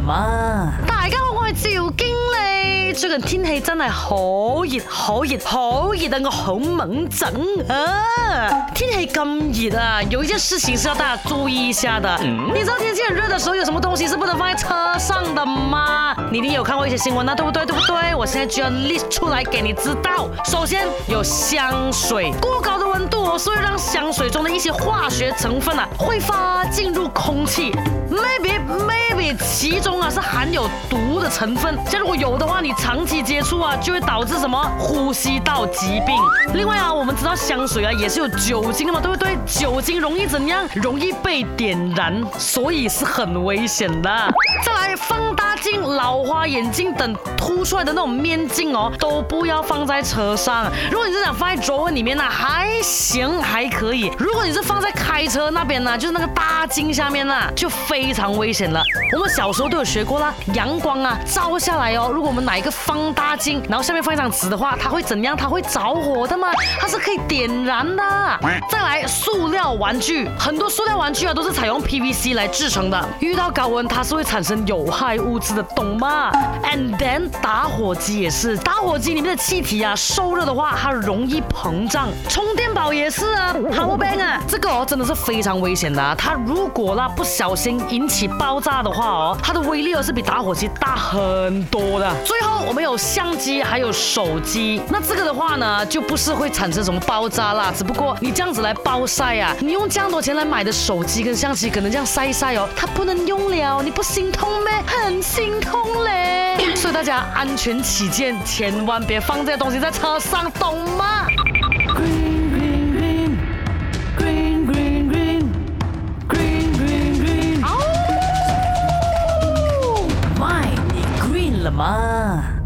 嘛，大家好，我系赵经理。最近天气真系好热，好热，好热啊！我好猛整啊！天气咁热啊，有一件事情是要大家注意一下的。你知道天气很热的时候，有什么东西是不能放在车上的吗？你一定有看过一些新闻啊，对不对？对不对？我现在就要 list 出来给你知道。首先，有香水，过高的温度哦，会让香水中的一些化学成分啊挥发进入空气，maybe。其中啊是含有毒的成分，像如果有的话，你长期接触啊就会导致什么呼吸道疾病。另外啊，我们知道香水啊也是有酒精的嘛，对不对？酒精容易怎样？容易被点燃，所以是很危险的。再来，放大镜、老花眼镜等凸出来的那种面镜哦，都不要放在车上。如果你是想放在座位里面呢，还行还可以；如果你是放在开车那边呢，就是那个大镜下面呢，就非常危险了。我们小时候都有学过啦，阳光啊照下来哦，如果我们拿一个放大镜，然后下面放一张纸的话，它会怎样？它会着火的嘛，它是可以点燃的。再来塑料玩具，很多塑料玩具啊都是采用 PVC 来制成的，遇到高温它是会产生有害物质的，懂吗？And then 打火机也是，打火机里面的气体啊受热的话，它容易膨胀。充电宝也是啊，好棒啊，这个哦真的是非常危险的，啊，它如果啦不小心引起爆炸的话。它的威力是比打火机大很多的。最后我们有相机，还有手机。那这个的话呢，就不是会产生什么爆炸啦，只不过你这样子来暴晒啊，你用这样多钱来买的手机跟相机，可能这样晒一晒哦，它不能用了，你不心痛咩？很 心痛嘞！所以大家安全起见，千万别放这些东西在车上，懂吗？了吗？